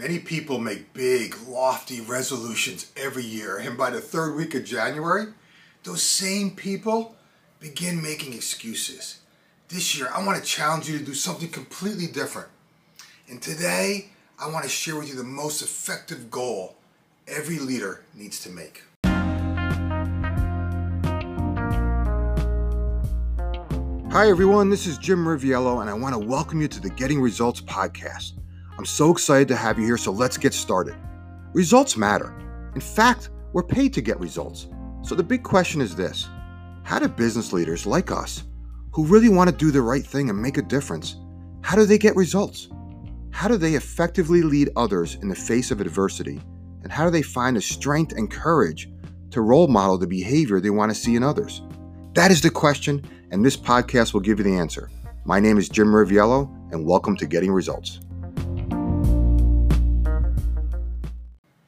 Many people make big, lofty resolutions every year, and by the third week of January, those same people begin making excuses. This year, I want to challenge you to do something completely different. And today, I want to share with you the most effective goal every leader needs to make. Hi, everyone. This is Jim Riviello, and I want to welcome you to the Getting Results podcast. I'm so excited to have you here, so let's get started. Results matter. In fact, we're paid to get results. So the big question is this How do business leaders like us, who really want to do the right thing and make a difference, how do they get results? How do they effectively lead others in the face of adversity? And how do they find the strength and courage to role model the behavior they want to see in others? That is the question, and this podcast will give you the answer. My name is Jim Riviello, and welcome to Getting Results.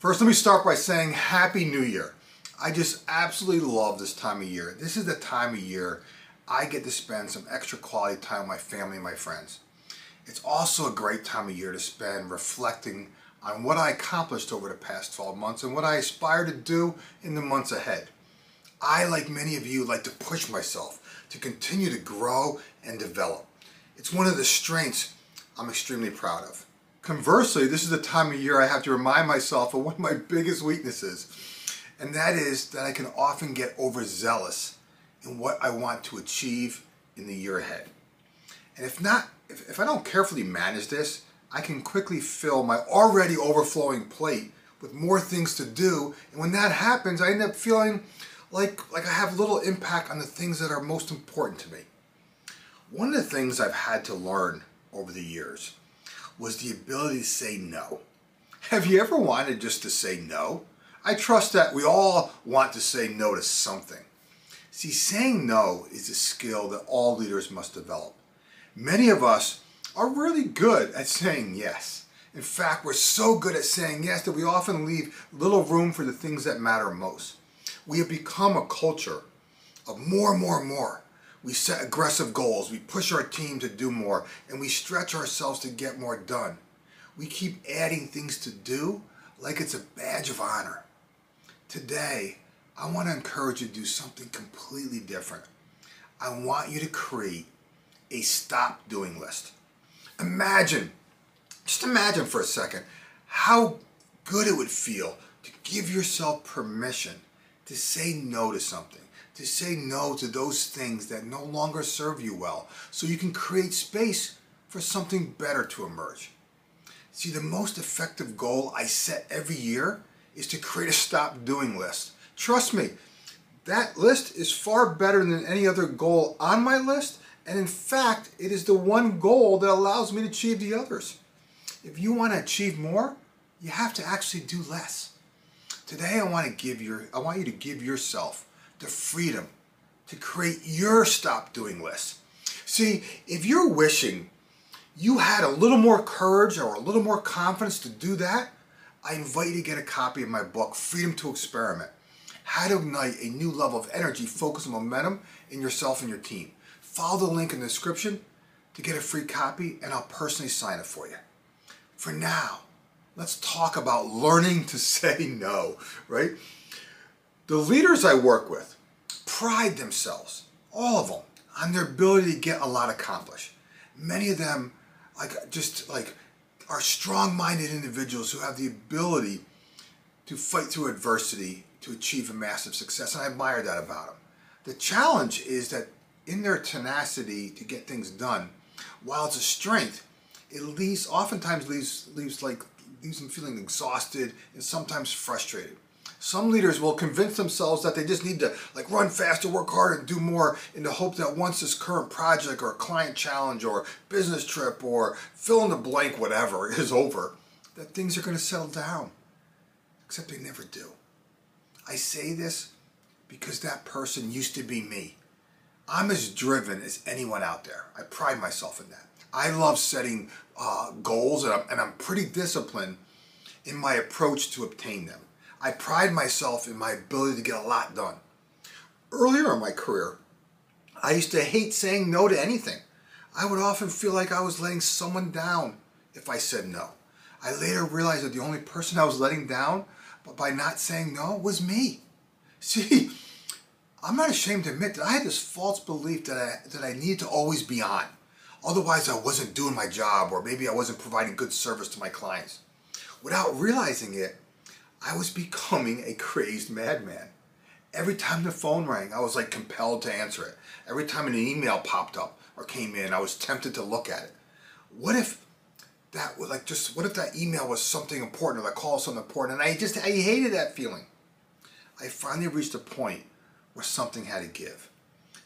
First, let me start by saying Happy New Year. I just absolutely love this time of year. This is the time of year I get to spend some extra quality time with my family and my friends. It's also a great time of year to spend reflecting on what I accomplished over the past 12 months and what I aspire to do in the months ahead. I, like many of you, like to push myself to continue to grow and develop. It's one of the strengths I'm extremely proud of. Conversely, this is the time of year I have to remind myself of one of my biggest weaknesses, and that is that I can often get overzealous in what I want to achieve in the year ahead. And if not, if, if I don't carefully manage this, I can quickly fill my already overflowing plate with more things to do, and when that happens, I end up feeling like, like I have little impact on the things that are most important to me. One of the things I've had to learn over the years was the ability to say no. Have you ever wanted just to say no? I trust that we all want to say no to something. See, saying no is a skill that all leaders must develop. Many of us are really good at saying yes. In fact, we're so good at saying yes that we often leave little room for the things that matter most we have become a culture of more more more. We set aggressive goals, we push our team to do more, and we stretch ourselves to get more done. We keep adding things to do like it's a badge of honor. Today, I want to encourage you to do something completely different. I want you to create a stop doing list. Imagine, just imagine for a second, how good it would feel to give yourself permission to say no to something, to say no to those things that no longer serve you well, so you can create space for something better to emerge. See, the most effective goal I set every year is to create a stop doing list. Trust me, that list is far better than any other goal on my list, and in fact, it is the one goal that allows me to achieve the others. If you want to achieve more, you have to actually do less. Today I want to give your I want you to give yourself the freedom to create your stop doing list. See, if you're wishing you had a little more courage or a little more confidence to do that, I invite you to get a copy of my book, Freedom to Experiment How to Ignite a New Level of Energy, Focus, and Momentum in Yourself and Your Team. Follow the link in the description to get a free copy, and I'll personally sign it for you. For now, let's talk about learning to say no, right? The leaders I work with pride themselves, all of them, on their ability to get a lot accomplished. Many of them, like, just like, are strong minded individuals who have the ability to fight through adversity to achieve a massive success, and I admire that about them. The challenge is that in their tenacity to get things done, while it's a strength, it leaves oftentimes leaves leaves like leaves them feeling exhausted and sometimes frustrated. Some leaders will convince themselves that they just need to like run faster, work harder, and do more in the hope that once this current project or client challenge or business trip or fill in the blank whatever is over, that things are going to settle down. Except they never do. I say this because that person used to be me. I'm as driven as anyone out there. I pride myself in that. I love setting uh, goals and I'm, and I'm pretty disciplined in my approach to obtain them. I pride myself in my ability to get a lot done. Earlier in my career, I used to hate saying no to anything. I would often feel like I was letting someone down if I said no. I later realized that the only person I was letting down by not saying no was me. See, I'm not ashamed to admit that I had this false belief that I, that I needed to always be on. Otherwise, I wasn't doing my job, or maybe I wasn't providing good service to my clients. Without realizing it, I was becoming a crazed madman. Every time the phone rang, I was like compelled to answer it. Every time an email popped up or came in, I was tempted to look at it. What if that was like just what if that email was something important or that call was something important and I just I hated that feeling. I finally reached a point where something had to give.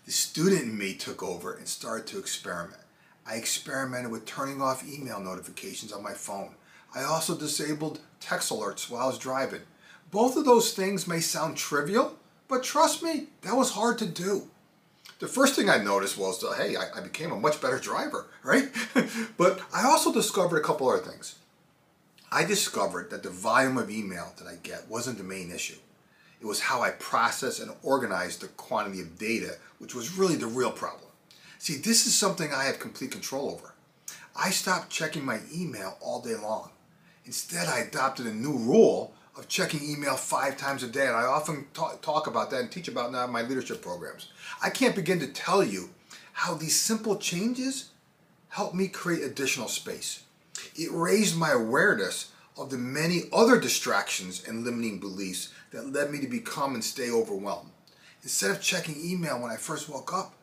The student in me took over and started to experiment. I experimented with turning off email notifications on my phone. I also disabled text alerts while I was driving. Both of those things may sound trivial, but trust me, that was hard to do. The first thing I noticed was, that, hey, I, I became a much better driver, right? but I also discovered a couple other things. I discovered that the volume of email that I get wasn't the main issue. It was how I process and organize the quantity of data, which was really the real problem. See, this is something I have complete control over. I stopped checking my email all day long. Instead, I adopted a new rule of checking email five times a day, and I often talk, about that and teach about that in my leadership programs. I can't begin to tell you how these simple changes helped me create additional space. It raised my awareness of the many other distractions and limiting beliefs that led me to become and stay overwhelmed. Instead of checking email when I first woke up,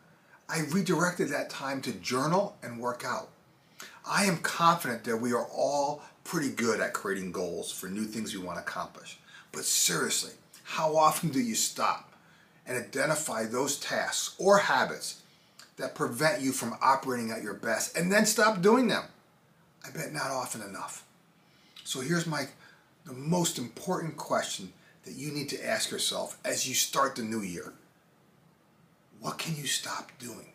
I redirected that time to journal and work out. I am confident that we are all pretty good at creating goals for new things we want to accomplish. But seriously, how often do you stop and identify those tasks or habits that prevent you from operating at your best and then stop doing them? I bet not often enough. So here's my the most important question that you need to ask yourself as you start the new year. What can you stop doing?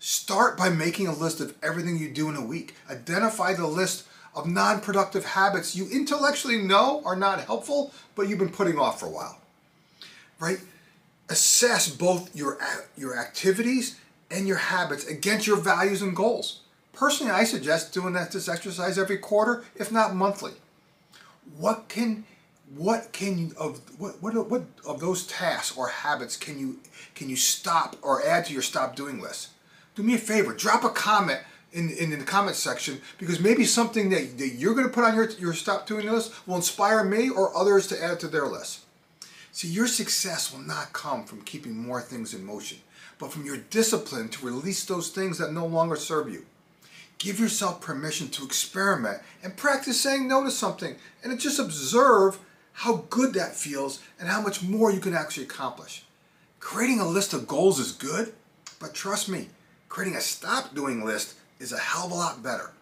Start by making a list of everything you do in a week. Identify the list of non productive habits you intellectually know are not helpful, but you've been putting off for a while. Right? Assess both your, your activities and your habits against your values and goals. Personally, I suggest doing that, this exercise every quarter, if not monthly. What can what can you of what, what what of those tasks or habits can you can you stop or add to your stop doing list? Do me a favor, drop a comment in, in, in the comment section because maybe something that, that you're going to put on your, your stop doing list will inspire me or others to add to their list. See, your success will not come from keeping more things in motion, but from your discipline to release those things that no longer serve you. Give yourself permission to experiment and practice saying no to something and just observe how good that feels and how much more you can actually accomplish. Creating a list of goals is good, but trust me, creating a stop doing list is a hell of a lot better.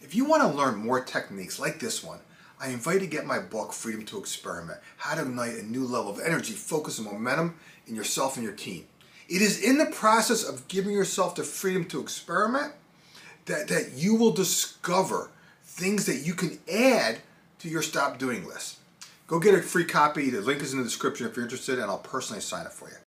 If you want to learn more techniques like this one, I invite you to get my book, Freedom to Experiment, How to Ignite a New Level of Energy, Focus, and Momentum in Yourself and Your Team. It is in the process of giving yourself the freedom to experiment that, that you will discover things that you can add to your stop doing list. Go get a free copy. The link is in the description if you're interested, and I'll personally sign it for you.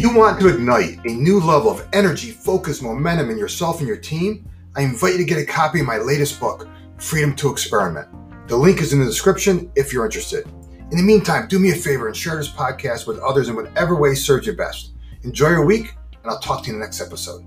You want to ignite a new level of energy, focus, momentum in yourself and your team, I invite you to get a copy of my latest book, Freedom to Experiment. The link is in the description if you're interested. In the meantime, do me a favor and share this podcast with others in whatever way serves you best. Enjoy your week, and I'll talk to you in the next episode.